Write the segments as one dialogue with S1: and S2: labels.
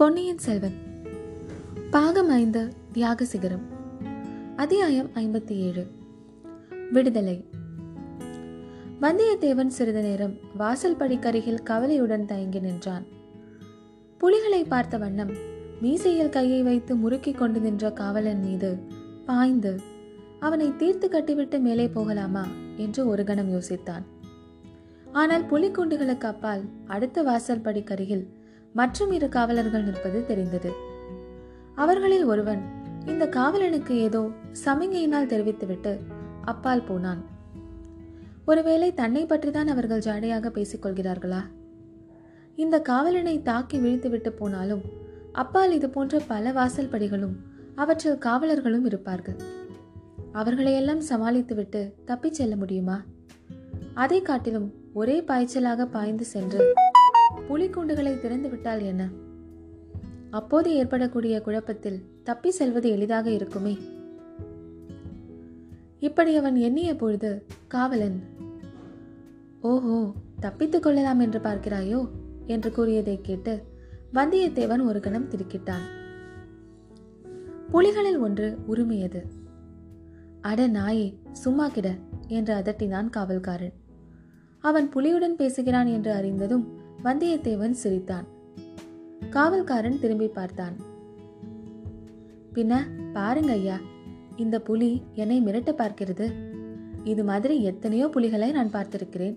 S1: பொன்னியின் செல்வன். பாகம் ஐந்து தியாக சிகரம். அத்தியாயம் ஐம்பத்தி ஏழு விடுதலை. வந்தியத்தேவன் சிறிது நேரம் வாசல் படிக்கருகில் கவலையுடன் தயங்கி நின்றான். புலிகளை பார்த்த வண்ணம் மீசையில் கையை வைத்து முறுக்கிக் கொண்டு நின்ற காவலன் மீது பாய்ந்து அவனை தீர்த்து கட்டிவிட்டு மேலே போகலாமா? என்று ஒரு கணம் யோசித்தான். ஆனால் புலிக்குண்டுகளுக்கு அப்பால் அடுத்த வாசல் படிக்கருகில் மற்றும் இரு காவலர்கள் நிற்பது தெரிந்தது. அவர்களில் ஒருவன் இந்த காவலனுக்கு ஏதோ சமிகையினால் தெரிவித்துவிட்டு அப்பால் போனான். ஒருவேளை தன்னை பற்றிதான் அவர்கள் ஜாடையாக பேசிக் கொள்கிறார்களா? இந்த காவலனை தாக்கி வீழ்த்துவிட்டு போனாலும் அப்பால் இது போன்ற பல வாசல் படிகளும் அவற்றில் காவலர்களும் இருப்பார்கள். அவர்களையெல்லாம் சமாளித்துவிட்டு தப்பிச் செல்ல முடியுமா? அதை காட்டிலும் ஒரே பாய்ச்சலாக பாய்ந்து சென்று புலிக்கூண்டுகளை திறந்துவிட்டால் என்ன? அப்போது ஏற்படக்கூடிய குழப்பத்தில் தப்பி செல்வது எளிதாக இருக்குமே. இப்படி அவன் எண்ணிய பொழுது காவலன் ஓஹோ தப்பித்துக் கொள்ளலாம் என்று பார்க்கிறாயோ? என்று கூறியதை கேட்டு வந்தியத்தேவன் ஒரு கணம் திருக்கிட்டான் புலிகளில் ஒன்று உரிமையது. அட நாயே சும்மா கிட என்று அதட்டினான் காவல்காரன். அவன் புலியுடன் பேசுகிறான் என்று அறிந்ததும் வந்தியத்தேவன் சிரித்தான். காவல்காரன் திரும்பி பார்த்தான். பின்ன பாருங்க ஐயா இந்த புலி என்னை மிரட்ட பார்க்கிறது. இது மாதிரி எத்தனையோ புலிகளை நான் பார்த்திருக்கிறேன்.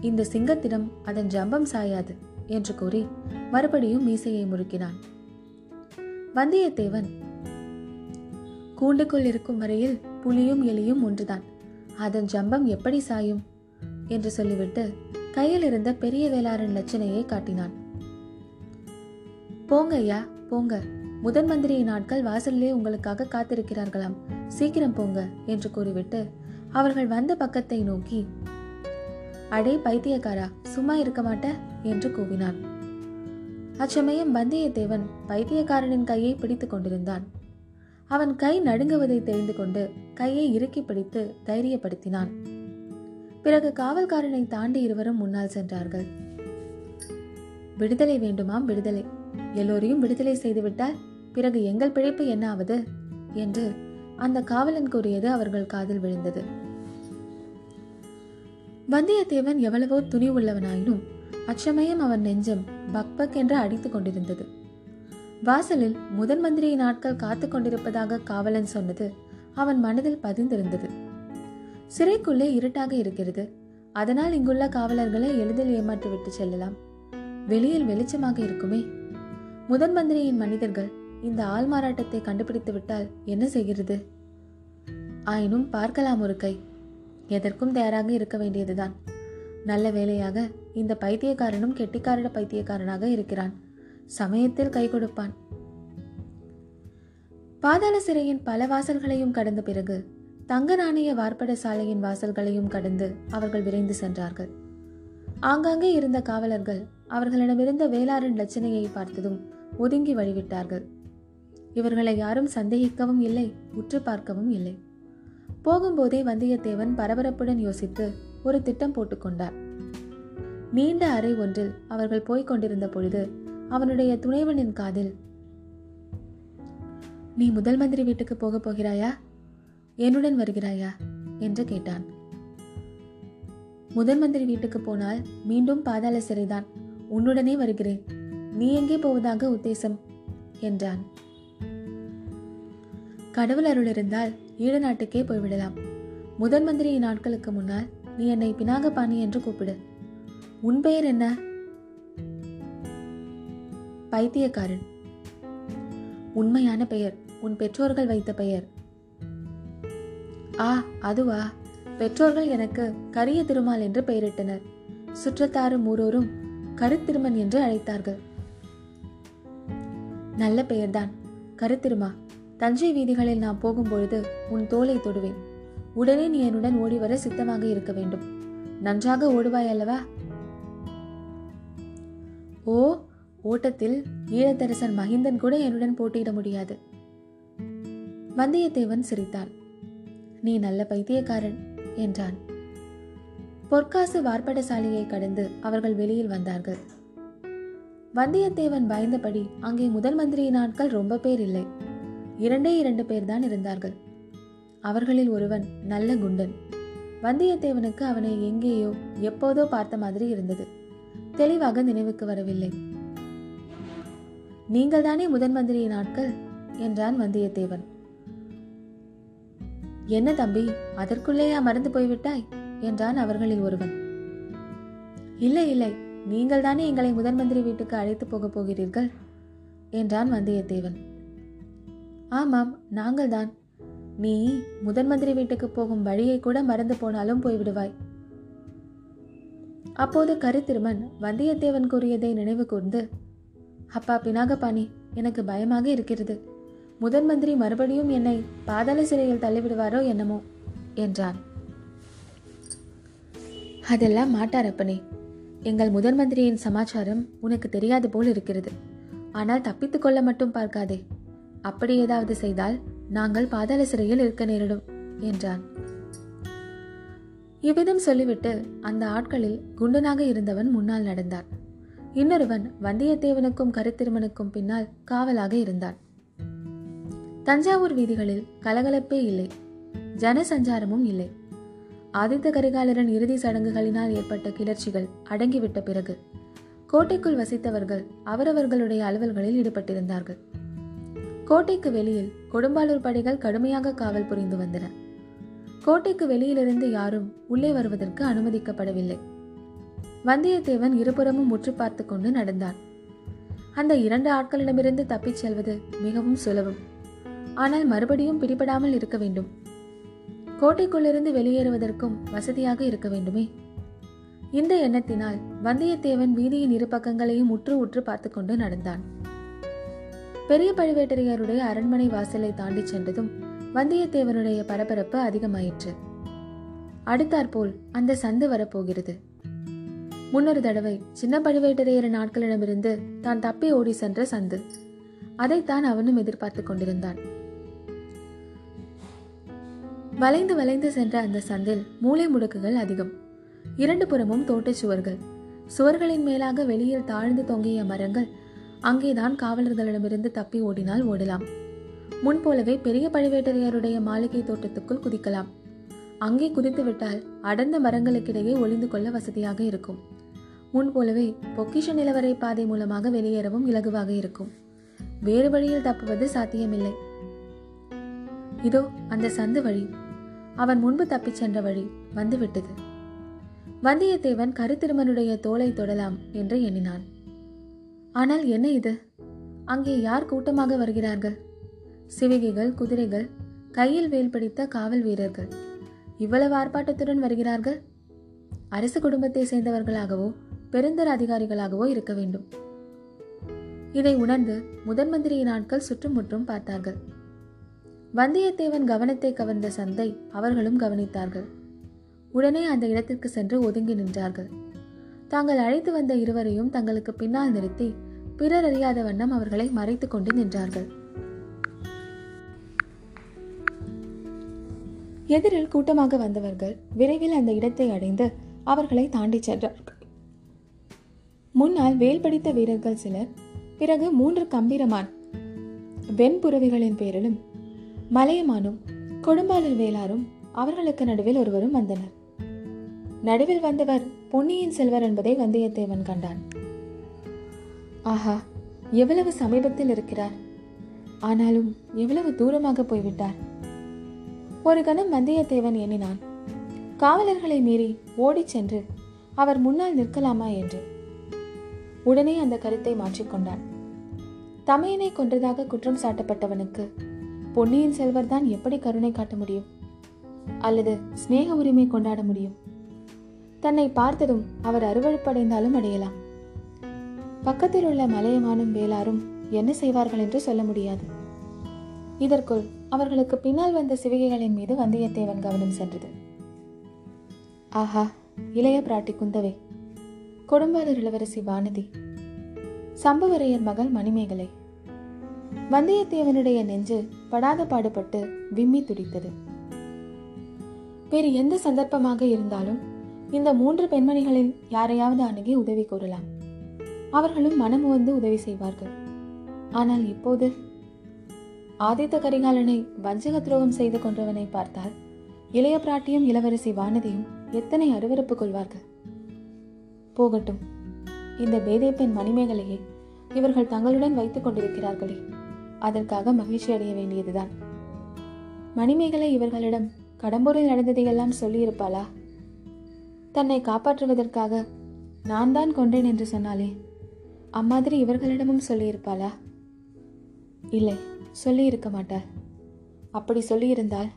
S1: இந்த சிங்கத்திடம் அதன் ஜம்பம் சாயாது என்று கூறி மறுபடியும் மீசையை முறுக்கினான். வந்தியத்தேவன் கூண்டுக்குள் இருக்கும் வரையில் புலியும் எலியும் ஒன்றுதான். அதன் ஜம்பம் எப்படி சாயும்? என்று சொல்லிவிட்டு கையில் இருந்த பெரிய வேளாரின் லட்சணையை காட்டினான். போங்க ஐயா போங்க. முதன் மந்திரியின் ஆட்கள் வாசலிலே உங்களுக்காக காத்திருக்கிறார்களாம். சீக்கிரம் போங்க என்று கூறிவிட்டு அவர்கள் வந்த பக்கத்தை நோக்கி அடே பைத்தியக்காரா சும்மா இருக்க மாட்ட? என்று கூவினான். அச்சமயம் வந்தியத்தேவன் பைத்தியக்காரனின் கையை பிடித்துக் கொண்டிருந்தான். அவன் கை நடுங்குவதை தெரிந்து கொண்டு கையை இறுக்கி பிடித்து தைரியப்படுத்தினான். பிறகு காவல்காரனை தாண்டி இருவரும் முன்னால் சென்றார்கள். விடுதலை வேண்டுமாம் விடுதலை. எல்லோரையும் விடுதலை செய்துவிட்டால் பிறகு எங்கள் பிழைப்பு என்ன ஆவது என்று அந்த காவலன் கூறியது அவர்கள் காதில் விழுந்தது. வந்தியத்தேவன் எவ்வளவோ துணி உள்ளவனாயினும் அச்சமயம் அவன் நெஞ்சம் பக்பக் என்று அடித்துக் கொண்டிருந்தது. வாசலில் முதன் மந்திரியின் ஆட்கள் காத்து கொண்டிருப்பதாக காவலன் சொன்னது அவன் மனதில் பதிந்திருந்தது. சிறைக்குள்ளே இருட்டாக இருக்கிறது. அதனால் இங்குள்ள காவலர்களை எளிதில் ஏமாற்றி விட்டு செல்லலாம். வெளியில் வெளிச்சமாக இருக்குமே. முதன் மந்திரியின் மனிதர்கள் இந்த ஆள் மாறாட்டத்தை கண்டுபிடித்து விட்டால் என்ன செய்கிறது? ஆயினும் பார்க்கலாம் ஒரு கை. எதற்கும் தயாராக இருக்க வேண்டியதுதான். நல்ல வேலையாக இந்த பைத்தியக்காரனும் கெட்டிக்காரட பைத்தியக்காரனாக இருக்கிறான். சமயத்தில் கை கொடுப்பான். பாதாள சிறையின் பல வாசல்களையும் கடந்த பிறகு தங்க நாணய வார்ப்பட சாலையின் வாசல்களையும் கடந்து அவர்கள் விரைந்து சென்றார்கள். ஆங்காங்கே இருந்த காவலர்கள் அவர்களிடமிருந்த வேளாரின் லட்சணையை பார்த்ததும் ஒதுங்கி வழிவிட்டார்கள். இவர்களை யாரும் சந்தேகிக்கவும் இல்லை உற்று பார்க்கவும் இல்லை. போகும்போதே வந்தியத்தேவன் பரபரப்புடன் யோசித்து ஒரு திட்டம் போட்டுக்கொண்டார் நீண்ட அறை ஒன்றில் அவர்கள் போய்க் கொண்டிருந்த பொழுது அவனுடைய துணைவனின் காதில் நீ முதல் மந்திரி வீட்டுக்கு போகப் போகிறாயா? என்னுடன் வருகிறாயா? என்று கேட்டான். முதன் மந்திரி வீட்டுக்கு போனால் மீண்டும் பாதாள சிறைதான். உன்னுடனே வருகிறேன். நீ எங்கே போவதாக உத்தேசம்? என்றான். கடவுள் அருள் இருந்தால் ஈழ நாட்டுக்கே போய்விடலாம். முதன் மந்திரியின் நாட்களுக்கு முன்னால் நீ என்னை பினாகபாணி என்று கூப்பிடு. உன் பெயர் என்ன? பைத்தியக்காரன். உண்மையான பெயர். உன் பெற்றோர்கள் வைத்த பெயர். ஆ அதுவா. பெற்றோர்கள் எனக்கு கரிய திருமால் என்று பெயரிட்டனர். சுற்றத்தாரும் ஊரோரும் கருத்திருமன் என்று அழைத்தார்கள். நல்ல பெயர்தான். கருத்திருமா தஞ்சை வீதிகளில் நான் போகும்பொழுது உன் தோலை தொடுவேன். உடனே நீ என்னுடன் ஓடிவர சித்தமாக இருக்க வேண்டும். நன்றாக ஓடுவாய் அல்லவா? ஓ ஓட்டத்தில் ஈழத்தரசன் மகிந்தன் கூட என்னுடன் போட்டியிட முடியாது. வந்தியத்தேவன் சிரித்தான் நீ நல்ல பைத்தியக்காரன் என்றான். பொற்காசு வார்ப்படசாலையை கடந்து அவர்கள் வெளியில் வந்தார்கள். வந்தியத்தேவன் பயந்தபடி அங்கே முதல் மந்திரியின் ஆட்கள் ரொம்ப பேர் இல்லை. இரண்டே இரண்டு பேர் தான் இருந்தார்கள். அவர்களில் ஒருவன் நல்ல குண்டன். வந்தியத்தேவனுக்கு அவனை எங்கேயோ எப்போதோ பார்த்த மாதிரி இருந்தது. தெளிவாக நினைவுக்கு வரவில்லை. நீங்கள் தானே முதன் மந்திரியின் ஆட்கள் என்றான் வந்தியத்தேவன். என்ன தம்பி அதற்குள்ளேயா மறந்து போய்விட்டாய் என்றான் அவர்களில் ஒருவன். இல்லை இல்லை நீங்கள் தானே எங்களை முதன் மந்திரி வீட்டுக்கு அழைத்து போகப் போகிறீர்கள்? என்றான் வந்தியத்தேவன். ஆமாம் நாங்கள்தான் நீ முதன் மந்திரி வீட்டுக்கு போகும் வழியை கூட மறந்து போனாலும் போய்விடுவாய். அப்போது கருத்திருமன் வந்தியத்தேவன் கூறியதை நினைவு கூர்ந்து அப்பா பினாகபாணி எனக்கு பயமாக இருக்கிறது. முதன் மந்திரி மறுபடியும் என்னை பாதாள சிறையில் தள்ளிவிடுவாரோ என்னமோ என்றான். அதெல்லாம் மாட்டார் அப்பனே. எங்கள் முதன் மந்திரியின் சமாச்சாரம் உனக்கு தெரியாது போல் இருக்கிறது. ஆனால் தப்பித்துக் கொள்ள மட்டும் பார்க்காதே. அப்படி ஏதாவது செய்தால் நாங்கள் பாதாள சிறையில் இருக்க நேரிடும் என்றான். இவ்விதம் சொல்லிவிட்டு அந்த ஆட்களில் குண்டனாக இருந்தவன் முன்னால் நடந்தான். இன்னொருவன் வந்தியத்தேவனுக்கும் கருத்திருமனுக்கும் பின்னால் காவலாக இருந்தான். தஞ்சாவூர் வீதிகளில் கலகலப்பே இல்லை. ஜனசஞ்சாரமும் இல்லை. ஆதித்த கரிகாலரின் இறுதி சடங்குகளினால் ஏற்பட்ட கிளர்ச்சிகள் அடங்கிவிட்ட பிறகு கோட்டைக்குள் வசித்தவர்கள் அவரவர்களுடைய அலுவல்களில் ஈடுபட்டிருந்தார்கள். கோட்டைக்கு வெளியில் கொடும்பாலூர் படைகள் கடுமையாக காவல் புரிந்து வந்தன. கோட்டைக்கு வெளியிலிருந்து யாரும் உள்ளே வருவதற்கு அனுமதிக்கப்படவில்லை. வந்தியத்தேவன் இருபுறமும் முற்று பார்த்து கொண்டு நடந்தான். அந்த இரண்டு ஆட்களிடமிருந்து தப்பிச் செல்வது மிகவும் சுலபம். ஆனால் மறுபடியும் பிடிபடாமல் இருக்க வேண்டும். கோட்டைக்குள்ளிருந்து வெளியேறுவதற்கும் வசதியாக இருக்க வேண்டுமே? இந்த எண்ணத்தினால் வந்தியத்தேவன் வீதியின் இரு பக்கங்களையும் உற்று உற்று பார்த்து கொண்டு நடந்தான். பெரிய பழுவேட்டரையருடைய அரண்மனை வாசலை தாண்டி சென்றதும் வந்தியத்தேவனுடைய பரபரப்பு அதிகமாயிற்று. அடுத்தாற்போல் அந்த சந்து வரப்போகிறது. முன்னொரு தடவை சின்ன பழுவேட்டரையர் நாட்களிடமிருந்து தான் தப்பி ஓடி சென்ற சந்து. அதைத்தான் அவனும் எதிர்பார்த்து கொண்டிருந்தான். வளைந்து வளைந்து சென்ற அந்த சந்தில் மூளை முடுக்குகள் அதிகம். இரண்டு புறமும் தோட்டச் சுவர்கள். சுவர்களின் மேலாக வெளியில் தாழ்ந்து தொங்கிய மரங்கள் அங்கேதான் காவலர்களிடமிருந்து தப்பி ஓடினால் ஓடலாம். முன்போலவே பெரிய பழுவேட்டரையருடைய மாளிகை தோட்டத்துக்குள் குதிக்கலாம். அங்கே குதித்துவிட்டால் அடர்ந்த மரங்களுக்கிடையே ஒளிந்து கொள்ள வசதியாக இருக்கும். முன்போலவே பொக்கிஷ நிலவரை பாதை மூலமாக வெளியேறவும் இலகுவாக இருக்கும். வேறு வழியில் தப்புவது சாத்தியமில்லை. இதோ அந்த சந்து வழி. அவன் முன்பு தப்பிச் சென்ற வழி வந்துவிட்டது. வந்தியத்தேவன் கருத்திருமனுடைய தோலை தொடலாம் என்று எண்ணினான். ஆனால் என்ன இது? அங்கே யார் கூட்டமாக வருகிறார்கள்? சிவிகைகள் குதிரைகள் கையில் வேல் பிடித்த காவல் வீரர்கள் இவ்வளவு ஆர்ப்பாட்டத்துடன் வருகிறார்கள்? அரசு குடும்பத்தை சேர்ந்தவர்களாகவோ பெருந்தர அதிகாரிகளாகவோ இருக்க வேண்டும். இதை உணர்ந்து முதன் மந்திரியின் ஆட்கள் சுற்றுமுற்றும் பார்த்தார்கள். வந்தியத்தேவன் கவனத்தை கவர்ந்த சந்தை அவர்களும் கவனித்தார்கள். உடனே அந்த இடத்திற்கு சென்று ஒதுங்கி நின்றார்கள். தாங்கள் அழைத்து வந்த இருவரையும் தங்களுக்கு பின்னால் நிறுத்தி பிறர் அறியாத வண்ணம் அவர்களை மறைத்துக் கொண்டு நின்றார்கள். எதிரில் கூட்டமாக வந்தவர்கள் விரைவில் அந்த இடத்தை அடைந்து அவர்களை தாண்டி சென்றார்கள். முன்னால் வேல் படித்த வீரர்கள் சிலர் பிறகு மூன்று கம்பீரமான் வெண்புறவிகளின் பேரிலும் மலையமானும் கொடும்பாளர் வேளாரும் அவர்களுக்கு நடுவில் ஒருவரும் வந்தனர். நடுவில் வந்தவர் பொன்னியின் செல்வர் என்பதை வந்தியத்தேவன் கண்டான். ஆஹா எவ்வளவு சமீபத்தில் இருக்கிறார். ஆனாலும் எவ்வளவு தூரமாக போய்விட்டார். ஒரு கணம் வந்தியத்தேவன் எண்ணினான் காவலர்களை மீறி ஓடிச் சென்று அவர் முன்னால் நிற்கலாமா என்று. உடனே அந்த கருத்தை மாற்றிக்கொண்டான் தமையனை கொன்றதாக குற்றம் சாட்டப்பட்டவனுக்கு பொன்னியின் செல்வர் தான் எப்படி கருணை காட்ட முடியும்? அல்லது சிநேக உரிமை கொண்டாட முடியும்? தன்னை பார்த்ததும் அவர் அருவழுப்படைந்தாலும் அடையலாம். பக்கத்தில் உள்ள மலையமானும் வேளாரும் என்ன செய்வார்கள் என்று சொல்ல முடியாது. இதற்குள் அவர்களுக்கு பின்னால் வந்த சிவிகைகளின் மீது வந்தியத்தேவன் கவனம் சென்றது. ஆஹா இளைய பிராட்டி குந்தவை கொடும்பாளூர் இளவரசி வானதி சம்புவரையர் மகள் மணிமேகலை. வந்தியத்தேவனுடைய நெஞ்சு படாத பாடுபட்டு விம்மி துடித்தது. வேறு எந்த சந்தர்ப்பமாக இருந்தாலும் இந்த மூன்று பெண்மணிகளில் யாரையாவது அணுகி உதவி கூறலாம். அவர்களும் மனம் வந்து உதவி செய்வார்கள். ஆனால் இப்போது ஆதித்த கரிகாலனை வஞ்சக துரோகம் செய்து கொன்றவனை பார்த்தால் இளைய பிராட்டியும் இளவரசி வானதியும் எத்தனை அருவருப்பு கொள்வார்கள்? போகட்டும். இந்த பேதை பெண் மணிமேகலையை இவர்கள் தங்களுடன் வைத்துக் கொண்டிருக்கிறார்களே. அதற்காக மகிழ்ச்சி அடைய வேண்டியதுதான். மணிமேகலை இவர்களிடம் கடம்பூரில் நடந்ததையெல்லாம் சொல்லியிருப்பாளா? தன்னை காப்பாற்றுவதற்காக நான் தான் கொண்டேன் என்று சொன்னாலே அம்மாதிரி இவர்களிடமும் சொல்லியிருப்பாளா? இல்லை சொல்லியிருக்க மாட்டாள். அப்படி சொல்லியிருந்தால்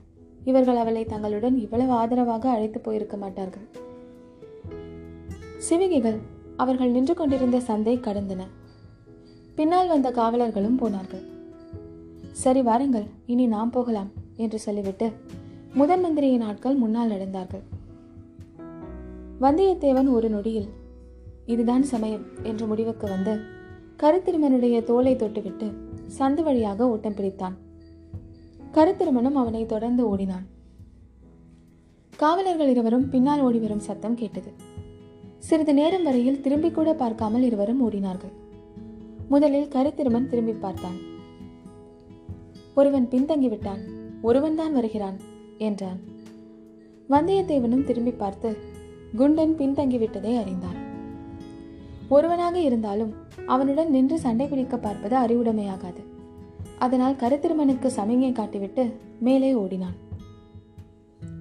S1: இவர்கள் அவளை தங்களுடன் இவ்வளவு ஆதரவாக அழைத்து போயிருக்க மாட்டார்கள். சிவிகைகள் அவர்கள் நின்று கொண்டிருந்த சந்தை கடந்தன. பின்னால் வந்த காவலர்களும் போனார்கள். சரி வாருங்கள் இனி நாம் போகலாம் என்று சொல்லிவிட்டு முதன் மந்திரியின் ஆட்கள் முன்னால் நடந்தார்கள். வந்தியத்தேவன் ஒரு நொடியில் இதுதான் சமயம் என்ற முடிவுக்கு வந்து கருத்திருமனுடைய தோலை தொட்டுவிட்டு சந்து வழியாக ஓட்டம் பிடித்தான். கருத்திருமனும் அவனை தொடர்ந்து ஓடினான். காவலர்கள் இருவரும் பின்னால் ஓடிவரும் சத்தம் கேட்டது. சிறிது நேரம் வரையில் திரும்பிக் கூட பார்க்காமல் இருவரும் ஓடினார்கள். முதலில் கருத்திருமன் திரும்பி பார்த்தான். ஒருவன் பின்தங்கிவிட்டான் ஒருவன் தான் வருகிறான் என்றான். வந்தியத்தேவனும் திரும்பி பார்த்து குண்டன் பின்தங்கி விட்டதை அறிந்தான். ஒருவனாக இருந்தாலும் அவனுடன் நின்று சண்டை பிடிக்க பார்ப்பது அறிவுடைமையாகாது. அதனால் கருத்திருமனுக்கு சமிகை காட்டிவிட்டு மேலே ஓடினான்.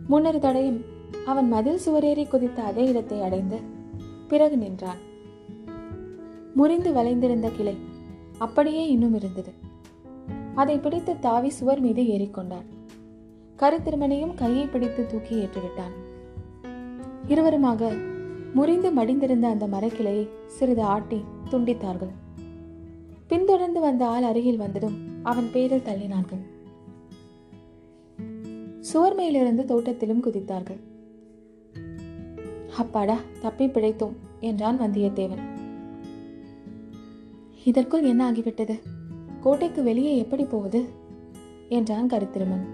S1: முன்னொரு தடையும் அவன் மதில் சுவரேறி குதித்த அதே இடத்தை அடைந்து பிறகு நின்றான். முறிந்து வளைந்திருந்த கிளை அப்படியே இன்னும் இருந்தது. அதை பிடித்து தாவி சுவர் மீது ஏறிக்கொண்டான். கருத்திருமனையும் கையை பிடித்து தூக்கி ஏற்றுவிட்டான். இருவருமாக முறிந்து மடிந்திருந்த அந்த மரக்கிளையை சிறிது ஆட்டி துண்டித்தார்கள். பின்தொடர்ந்து வந்த ஆள் அருகில் வந்ததும் அவன் பேரில் தள்ளினார்கள். சுவர் மேலிருந்து தோட்டத்திலும் குதித்தார்கள். அப்பாடா தப்பி பிழைத்தோம் என்றான் வந்தியத்தேவன். இதற்குள் என்ன ஆகிவிட்டது? கோட்டைக்கு வெளியே எப்படி போவது என்றான் கருத்திருமன்.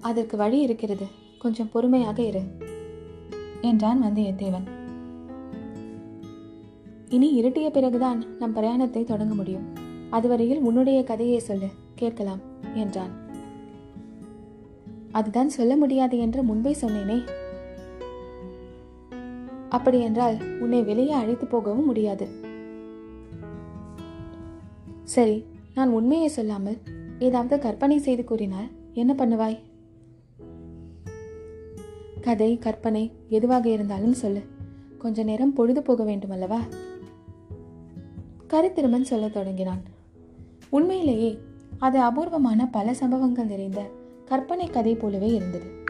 S1: அதற்கு வழி இருக்கிறது. கொஞ்சம் பொறுமையாக இரு என்றான் வந்தியத்தேவன். இனி இருட்டிய பிறகுதான் நம் பிரயாணத்தை தொடங்க முடியும். அதுவரையில் உன்னுடைய கதையை சொல்லு கேட்கலாம் என்றான். அதுதான் சொல்ல முடியாது என்று முன்பே சொன்னேனே. அப்படியென்றால் உன்னை வெளியே அழைத்து போகவும் முடியாது. சரி நான் உண்மையை சொல்லாமல் ஏதாவது கற்பனை செய்து கூறினால் என்ன பண்ணுவாய்? கதை கற்பனை எதுவாக இருந்தாலும் சொல்லு. கொஞ்ச நேரம் பொழுது போக வேண்டும் அல்லவா கருத்திருமன் சொல்லத் தொடங்கினான். உண்மையிலேயே அது அபூர்வமான பல சம்பவங்கள் நிறைந்த கற்பனை கதை போலவே இருந்தது.